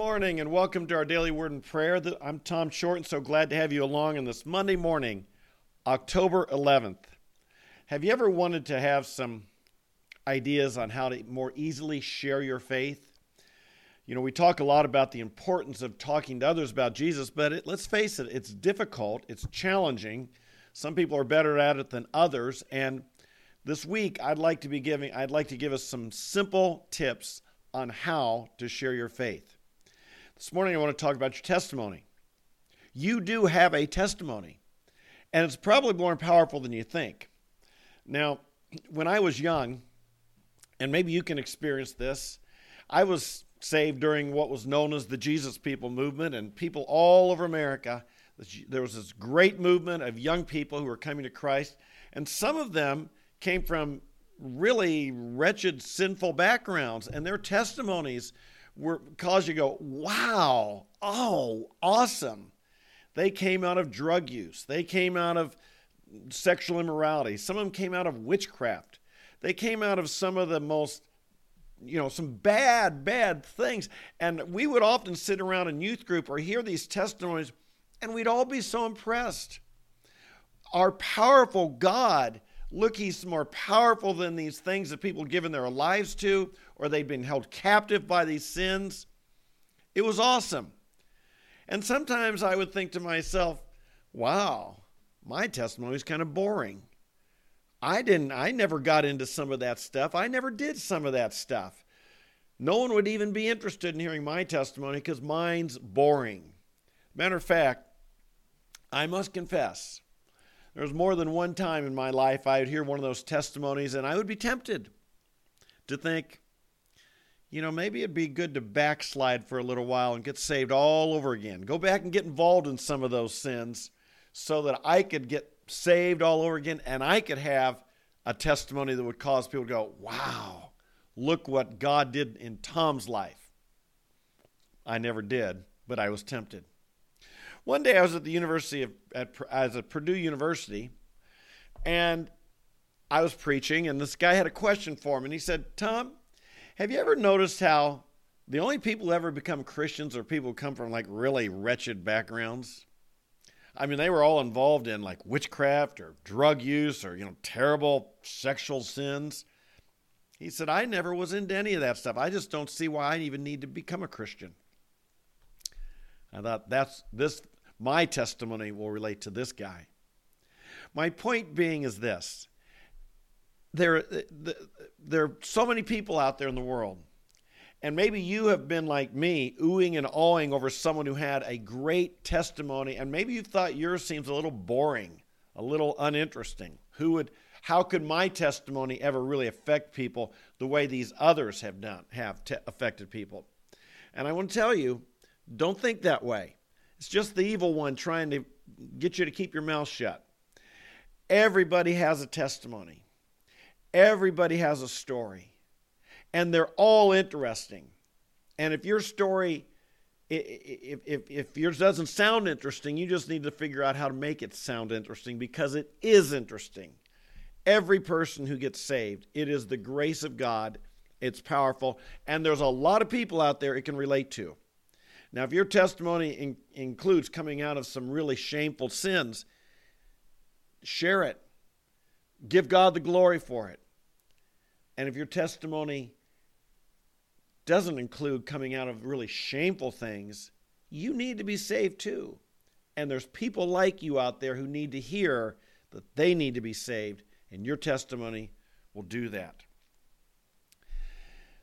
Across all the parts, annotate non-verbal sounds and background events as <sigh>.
morning and welcome to our daily word and prayer. I'm Tom Short and so glad to have you along on this Monday morning, October 11th. Have you ever wanted to have some ideas on how to more easily share your faith? You know, we talk a lot about the importance of talking to others about Jesus, but it, let's face it, it's difficult, it's challenging. Some people are better at it than others, and this week I'd like to be giving I'd like to give us some simple tips on how to share your faith. This morning, I want to talk about your testimony. You do have a testimony, and it's probably more powerful than you think. Now, when I was young, and maybe you can experience this, I was saved during what was known as the Jesus People movement, and people all over America. There was this great movement of young people who were coming to Christ, and some of them came from really wretched, sinful backgrounds, and their testimonies were cause you go, wow, oh, awesome. They came out of drug use. They came out of sexual immorality. Some of them came out of witchcraft. They came out of some of the most, you know, some bad, bad things. And we would often sit around in youth group or hear these testimonies, and we'd all be so impressed. Our powerful God look, he's more powerful than these things that people have given their lives to, or they'd been held captive by these sins. It was awesome. And sometimes I would think to myself, wow, my testimony is kind of boring. I didn't, I never got into some of that stuff. I never did some of that stuff. No one would even be interested in hearing my testimony because mine's boring. Matter of fact, I must confess, there was more than one time in my life I would hear one of those testimonies and I would be tempted to think, you know, maybe it'd be good to backslide for a little while and get saved all over again. Go back and get involved in some of those sins so that I could get saved all over again and I could have a testimony that would cause people to go, wow, look what God did in Tom's life. I never did, but I was tempted. One day I was at the University of, at, as at Purdue University, and I was preaching, and this guy had a question for me, and he said, Tom, have you ever noticed how the only people who ever become Christians are people who come from like really wretched backgrounds? I mean, they were all involved in like witchcraft or drug use or, you know, terrible sexual sins. He said, I never was into any of that stuff. I just don't see why I even need to become a Christian. I thought that's this my testimony will relate to this guy. My point being is this. There, there are so many people out there in the world, and maybe you have been like me, oohing and awing over someone who had a great testimony, and maybe you thought yours seems a little boring, a little uninteresting. Who would, how could my testimony ever really affect people the way these others have done, have te- affected people? And I want to tell you, don't think that way. It's just the evil one trying to get you to keep your mouth shut. Everybody has a testimony, everybody has a story, and they're all interesting. And if your story, if, if, if yours doesn't sound interesting, you just need to figure out how to make it sound interesting because it is interesting. Every person who gets saved, it is the grace of God. It's powerful. And there's a lot of people out there it can relate to. Now, if your testimony in, includes coming out of some really shameful sins, share it. Give God the glory for it. And if your testimony doesn't include coming out of really shameful things, you need to be saved too. And there's people like you out there who need to hear that they need to be saved, and your testimony will do that.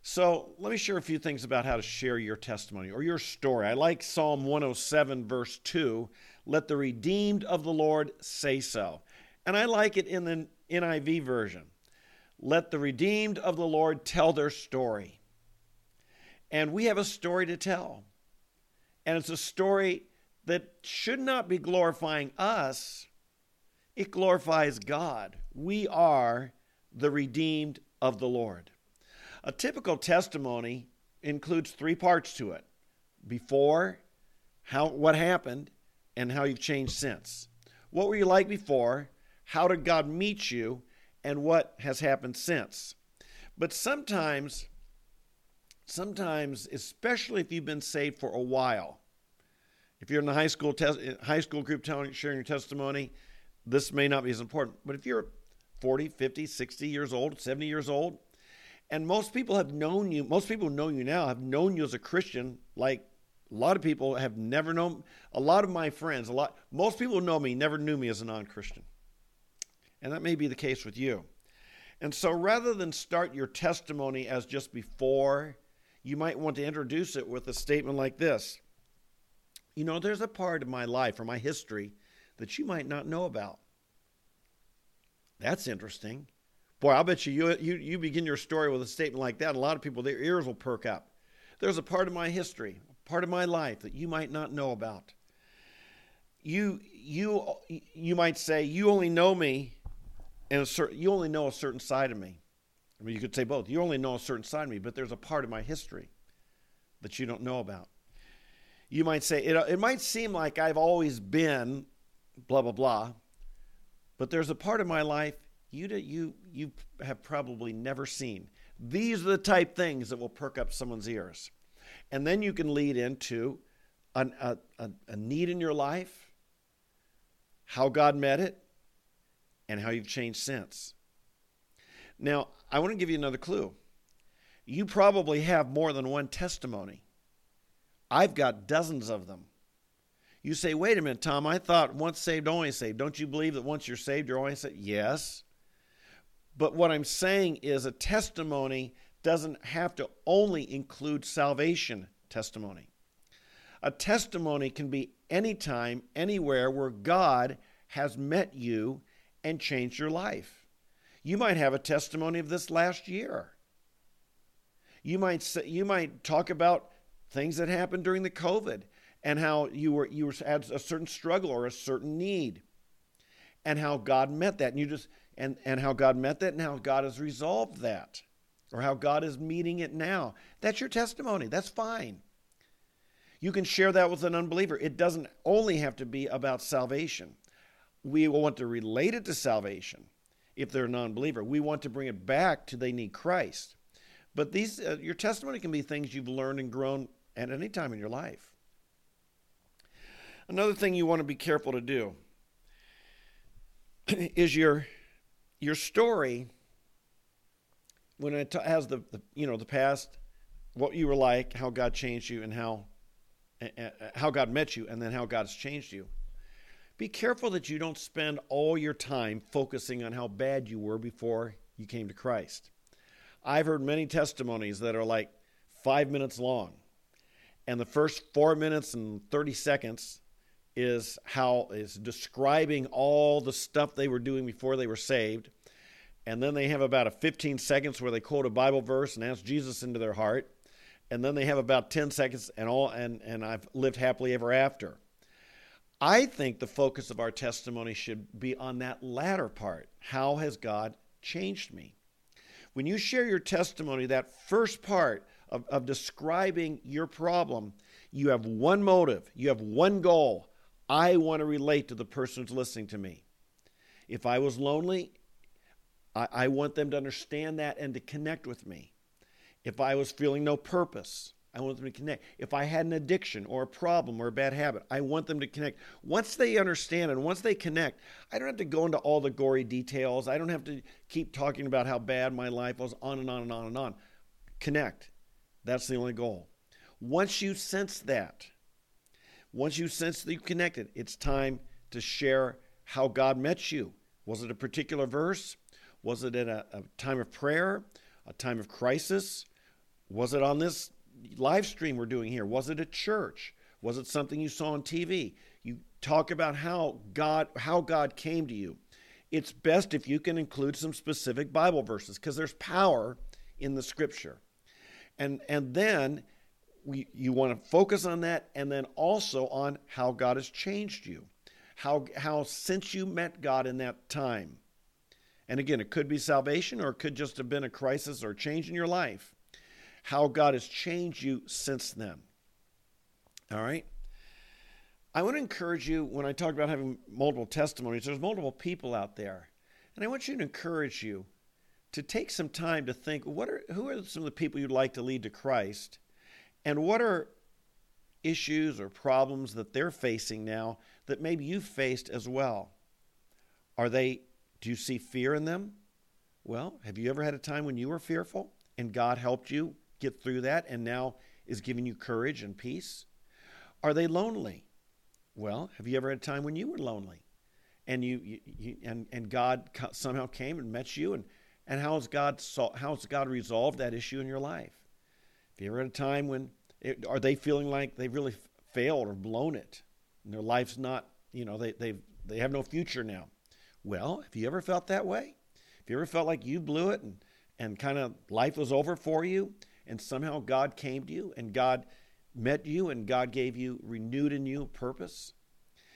So let me share a few things about how to share your testimony or your story. I like Psalm 107, verse 2. Let the redeemed of the Lord say so. And I like it in the NIV version. Let the redeemed of the Lord tell their story. And we have a story to tell. And it's a story that should not be glorifying us, it glorifies God. We are the redeemed of the Lord. A typical testimony includes three parts to it before, how, what happened, and how you've changed since. What were you like before? How did God meet you? And what has happened since? But sometimes sometimes, especially if you've been saved for a while, if you're in the high school high school group telling, sharing your testimony, this may not be as important. But if you're 40, 50, 60 years old, 70 years old, and most people have known you, most people know you now have known you as a Christian, like a lot of people have never known, a lot of my friends, a lot, most people know me never knew me as a non Christian. And that may be the case with you. And so rather than start your testimony as just before, you might want to introduce it with a statement like this You know, there's a part of my life or my history that you might not know about. That's interesting. Boy, I'll bet you, you you you begin your story with a statement like that, a lot of people their ears will perk up. There's a part of my history, a part of my life that you might not know about. You you you might say you only know me and a you only know a certain side of me. I mean, you could say both. You only know a certain side of me, but there's a part of my history that you don't know about. You might say it. It might seem like I've always been blah blah blah, but there's a part of my life you you you have probably never seen. These are the type things that will perk up someone's ears, and then you can lead into an, a, a, a need in your life, how God met it, and how you've changed since. Now, I want to give you another clue. You probably have more than one testimony. I've got dozens of them. You say, wait a minute, Tom, I thought once saved, always saved. Don't you believe that once you're saved, you're always saved? Yes. But what I'm saying is a testimony doesn't have to only include salvation testimony. A testimony can be anytime, anywhere where God has met you and changed your life. You might have a testimony of this last year. You might say, you might talk about things that happened during the COVID and how you were you had a certain struggle or a certain need and how God met that and you just and and how God met that and how God has resolved that or how God is meeting it now. That's your testimony. That's fine. You can share that with an unbeliever. It doesn't only have to be about salvation we want to relate it to salvation if they're a non-believer. We want to bring it back to they need Christ. But these uh, your testimony can be things you've learned and grown at any time in your life. Another thing you want to be careful to do <clears throat> is your your story when it has the, the you know the past, what you were like, how God changed you, and how uh, how God met you, and then how God has changed you. Be careful that you don't spend all your time focusing on how bad you were before you came to Christ. I've heard many testimonies that are like five minutes long, and the first four minutes and 30 seconds is how is describing all the stuff they were doing before they were saved. And then they have about a 15 seconds where they quote a Bible verse and ask Jesus into their heart. And then they have about 10 seconds and all and, and I've lived happily ever after. I think the focus of our testimony should be on that latter part. How has God changed me? When you share your testimony, that first part of, of describing your problem, you have one motive, you have one goal. I want to relate to the person who's listening to me. If I was lonely, I, I want them to understand that and to connect with me. If I was feeling no purpose, I want them to connect. If I had an addiction or a problem or a bad habit, I want them to connect. Once they understand and once they connect, I don't have to go into all the gory details. I don't have to keep talking about how bad my life was, on and on and on and on. Connect. That's the only goal. Once you sense that, once you sense that you've connected, it's time to share how God met you. Was it a particular verse? Was it at a, a time of prayer, a time of crisis? Was it on this live stream we're doing here? Was it a church? Was it something you saw on TV? You talk about how God how God came to you. It's best if you can include some specific Bible verses because there's power in the scripture. And and then we, you want to focus on that and then also on how God has changed you. How how since you met God in that time. And again, it could be salvation or it could just have been a crisis or change in your life how God has changed you since then. All right? I want to encourage you when I talk about having multiple testimonies, there's multiple people out there. And I want you to encourage you to take some time to think what are who are some of the people you'd like to lead to Christ and what are issues or problems that they're facing now that maybe you've faced as well. Are they do you see fear in them? Well, have you ever had a time when you were fearful and God helped you get through that and now is giving you courage and peace? Are they lonely? Well, have you ever had a time when you were lonely and you, you, you and and God somehow came and met you and and how has God how has God resolved that issue in your life? Have you ever had a time when it, are they feeling like they've really failed or blown it and their life's not you know they they they have no future now? Well, have you ever felt that way? Have you ever felt like you blew it and and kind of life was over for you and somehow God came to you and God met you and God gave you renewed in you purpose?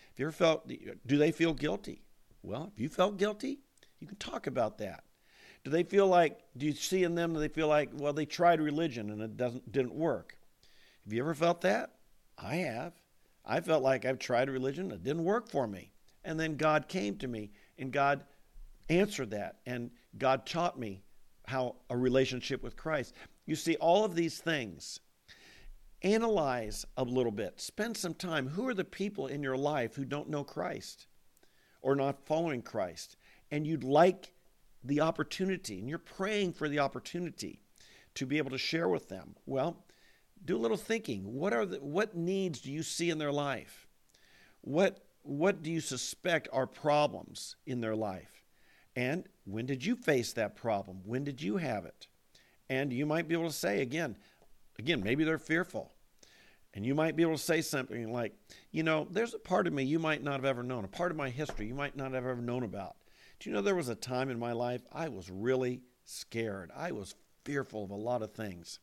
Have you ever felt, do they feel guilty? Well, if you felt guilty, you can talk about that. Do they feel like, do you see in them, do they feel like, well, they tried religion and it doesn't, didn't work? Have you ever felt that? I have. I felt like I've tried religion, it didn't work for me. And then God came to me and God answered that and God taught me how a relationship with Christ. You see, all of these things, analyze a little bit. Spend some time. Who are the people in your life who don't know Christ or not following Christ? And you'd like the opportunity, and you're praying for the opportunity to be able to share with them. Well, do a little thinking. What are the, what needs do you see in their life? What what do you suspect are problems in their life? And when did you face that problem? When did you have it? And you might be able to say again, again, maybe they're fearful. And you might be able to say something like, you know, there's a part of me you might not have ever known, a part of my history you might not have ever known about. Do you know there was a time in my life I was really scared? I was fearful of a lot of things.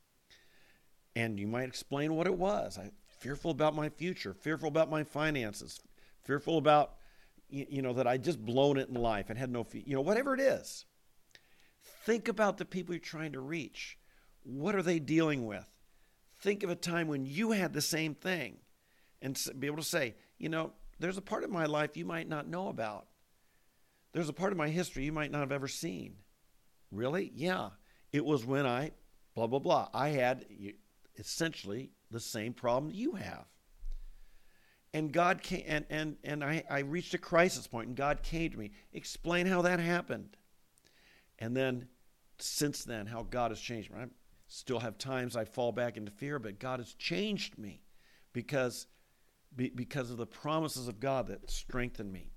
And you might explain what it was. I fearful about my future, fearful about my finances, fearful about you know that I just blown it in life and had no you know whatever it is. Think about the people you're trying to reach. What are they dealing with? Think of a time when you had the same thing and be able to say, you know, there's a part of my life you might not know about. There's a part of my history you might not have ever seen. Really? Yeah. It was when I, blah, blah, blah. I had essentially the same problem you have. And God came, and, and, and I, I reached a crisis point, and God came to me. Explain how that happened. And then since then how God has changed me. I still have times I fall back into fear, but God has changed me because, because of the promises of God that strengthen me.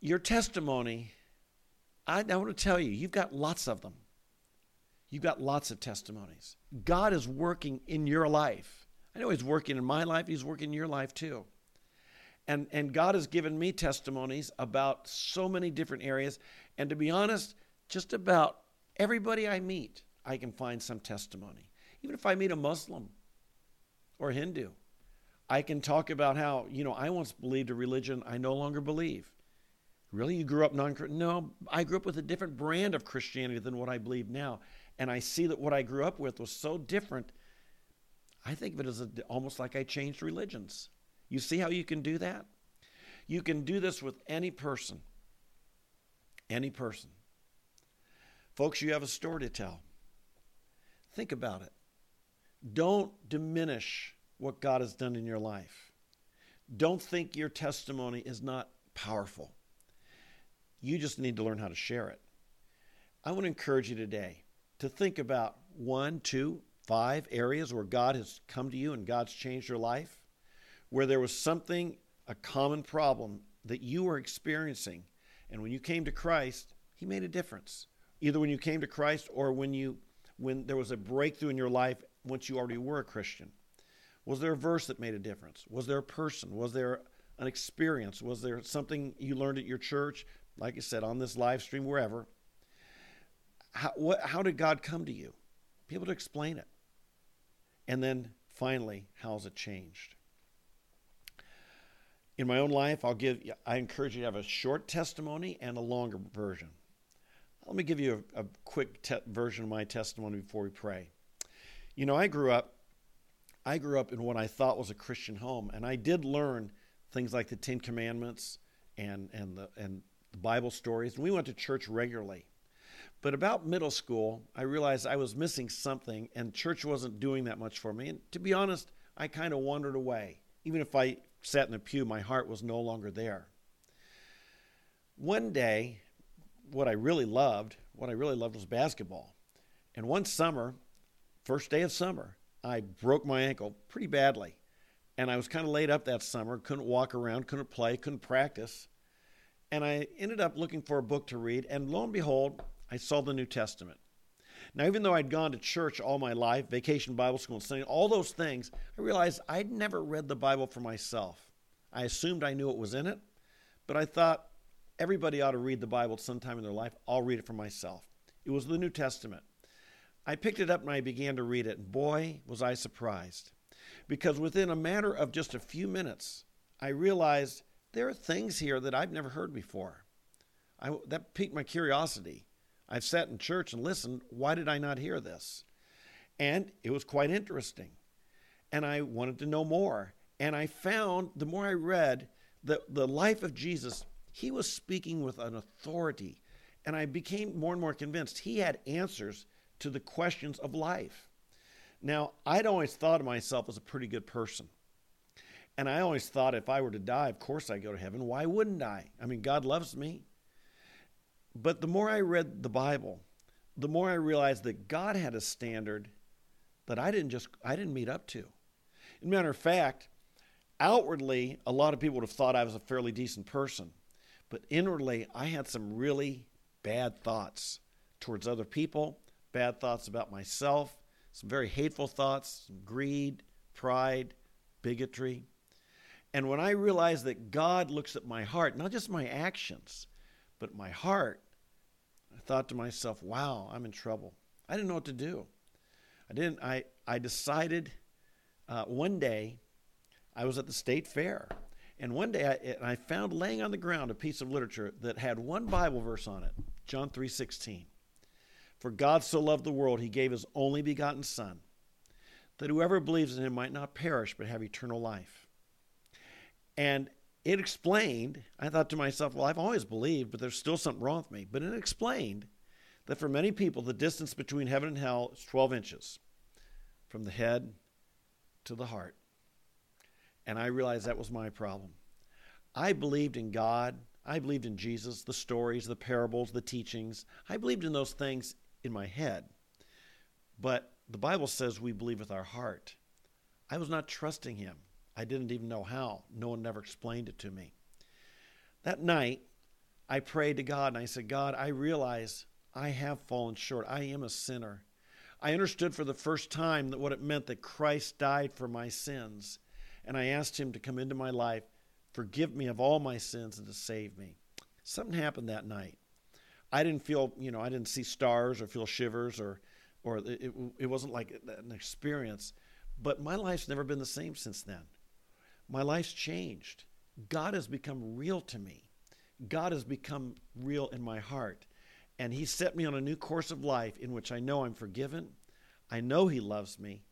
Your testimony, I, I want to tell you, you've got lots of them. You've got lots of testimonies. God is working in your life. I know He's working in my life, He's working in your life too. And, and God has given me testimonies about so many different areas. And to be honest, just about everybody I meet, I can find some testimony. Even if I meet a Muslim or Hindu, I can talk about how, you know, I once believed a religion I no longer believe. Really? You grew up non Christian? No, I grew up with a different brand of Christianity than what I believe now. And I see that what I grew up with was so different. I think of it as a, almost like I changed religions. You see how you can do that? You can do this with any person. Any person. Folks, you have a story to tell. Think about it. Don't diminish what God has done in your life. Don't think your testimony is not powerful. You just need to learn how to share it. I want to encourage you today to think about one, two, five areas where God has come to you and God's changed your life, where there was something, a common problem that you were experiencing. And when you came to Christ, He made a difference either when you came to Christ or when you when there was a breakthrough in your life once you already were a Christian? Was there a verse that made a difference? Was there a person? Was there an experience? Was there something you learned at your church? Like I said, on this live stream, wherever. How, what, how did God come to you? Be able to explain it. And then finally, how's it changed? In my own life, I'll give I encourage you to have a short testimony and a longer version. Let me give you a, a quick te- version of my testimony before we pray. You know, I grew up, I grew up in what I thought was a Christian home, and I did learn things like the Ten Commandments and and the and the Bible stories. And we went to church regularly. But about middle school, I realized I was missing something and church wasn't doing that much for me. And to be honest, I kind of wandered away. Even if I sat in the pew, my heart was no longer there. One day, what I really loved, what I really loved was basketball. And one summer, first day of summer, I broke my ankle pretty badly. And I was kind of laid up that summer, couldn't walk around, couldn't play, couldn't practice. And I ended up looking for a book to read, and lo and behold, I saw the New Testament. Now, even though I'd gone to church all my life, vacation Bible school, and studying all those things, I realized I'd never read the Bible for myself. I assumed I knew what was in it, but I thought everybody ought to read the Bible sometime in their life. I'll read it for myself. It was the New Testament. I picked it up and I began to read it, and boy, was I surprised. Because within a matter of just a few minutes, I realized there are things here that I've never heard before. I, that piqued my curiosity. I've sat in church and listened. Why did I not hear this? And it was quite interesting. And I wanted to know more. And I found the more I read the, the life of Jesus, he was speaking with an authority. And I became more and more convinced he had answers to the questions of life. Now, I'd always thought of myself as a pretty good person. And I always thought if I were to die, of course I'd go to heaven. Why wouldn't I? I mean, God loves me. But the more I read the Bible, the more I realized that God had a standard that I didn't just I didn't meet up to. Matter of fact, outwardly, a lot of people would have thought I was a fairly decent person. But inwardly, I had some really bad thoughts towards other people, bad thoughts about myself, some very hateful thoughts, some greed, pride, bigotry. And when I realized that God looks at my heart, not just my actions, but my heart, thought to myself, wow, I'm in trouble. I didn't know what to do. I didn't, I, I decided uh, one day I was at the state fair. And one day I, I found laying on the ground a piece of literature that had one Bible verse on it, John 3:16. For God so loved the world he gave his only begotten son that whoever believes in him might not perish but have eternal life. And it explained, I thought to myself, well, I've always believed, but there's still something wrong with me. But it explained that for many people, the distance between heaven and hell is 12 inches from the head to the heart. And I realized that was my problem. I believed in God. I believed in Jesus, the stories, the parables, the teachings. I believed in those things in my head. But the Bible says we believe with our heart. I was not trusting him. I didn't even know how. No one ever explained it to me. That night, I prayed to God and I said, God, I realize I have fallen short. I am a sinner. I understood for the first time that what it meant that Christ died for my sins. And I asked him to come into my life, forgive me of all my sins, and to save me. Something happened that night. I didn't feel, you know, I didn't see stars or feel shivers or, or it, it wasn't like an experience. But my life's never been the same since then my life's changed. God has become real to me. God has become real in my heart. And He set me on a new course of life in which I know I'm forgiven. I know He loves me.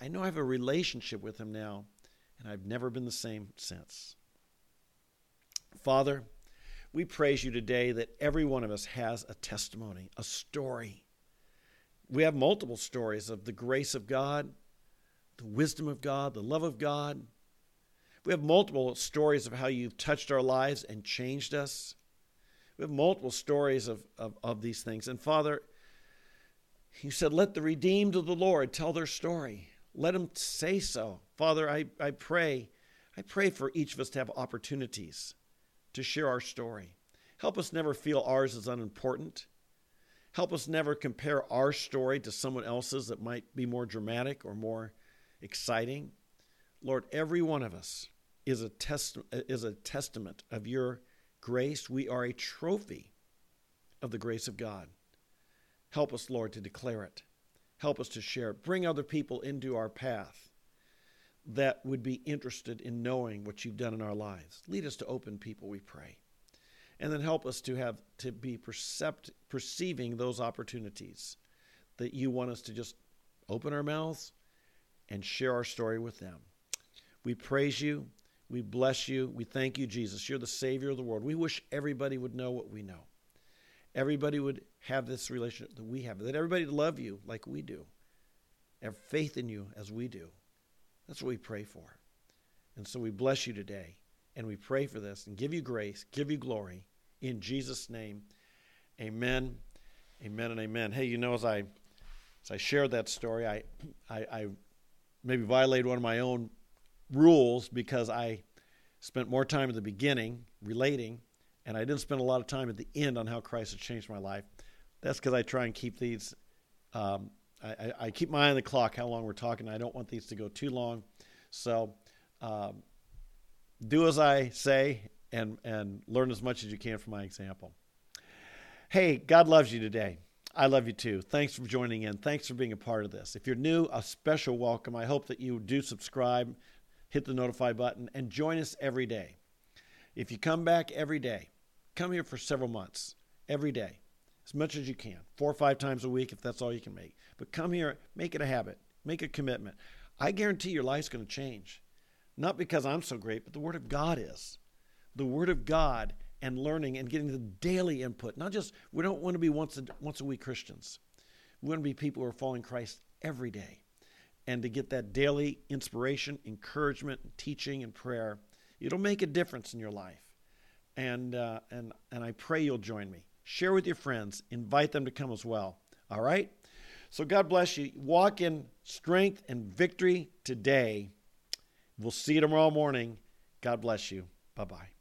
I know I have a relationship with Him now, and I've never been the same since. Father, we praise you today that every one of us has a testimony, a story. We have multiple stories of the grace of God, the wisdom of God, the love of God, we have multiple stories of how you've touched our lives and changed us. We have multiple stories of, of, of these things. And Father, you said, let the redeemed of the Lord tell their story. Let them say so. Father, I, I pray, I pray for each of us to have opportunities to share our story. Help us never feel ours is unimportant. Help us never compare our story to someone else's that might be more dramatic or more exciting. Lord, every one of us is a, test, is a testament of your grace. We are a trophy of the grace of God. Help us, Lord, to declare it. Help us to share it. Bring other people into our path that would be interested in knowing what you've done in our lives. Lead us to open people, we pray. And then help us to have to be percept, perceiving those opportunities that you want us to just open our mouths and share our story with them. We praise you. We bless you. We thank you, Jesus. You're the Savior of the world. We wish everybody would know what we know. everybody would have this relationship that we have, that everybody would love you like we do, have faith in you as we do. That's what we pray for. And so we bless you today, and we pray for this and give you grace, give you glory. In Jesus' name, amen, amen, and amen. Hey, you know, as I as I shared that story, I, I, I maybe violated one of my own rules because I spent more time at the beginning relating, and I didn't spend a lot of time at the end on how Christ has changed my life. That's because I try and keep these. Um, I, I, keep my eye on the clock, how long we're talking. I don't want these to go too long, so um, do as I say and and learn as much as you can from my example. Hey, God loves you today. I love you too. Thanks for joining in. Thanks for being a part of this. If you're new, a special welcome. I hope that you do subscribe, hit the notify button, and join us every day. If you come back every day, come here for several months, every day, as much as you can, four or five times a week if that's all you can make. But come here, make it a habit, make a commitment. I guarantee your life's going to change. Not because I'm so great, but the Word of God is. The Word of God and learning and getting the daily input. Not just, we don't want to be once a, once a week Christians. We want to be people who are following Christ every day. And to get that daily inspiration, encouragement, teaching, and prayer, it'll make a difference in your life. And, uh, and, and I pray you'll join me. Share with your friends, invite them to come as well. All right? So God bless you. Walk in strength and victory today. We'll see you tomorrow morning. God bless you. Bye bye.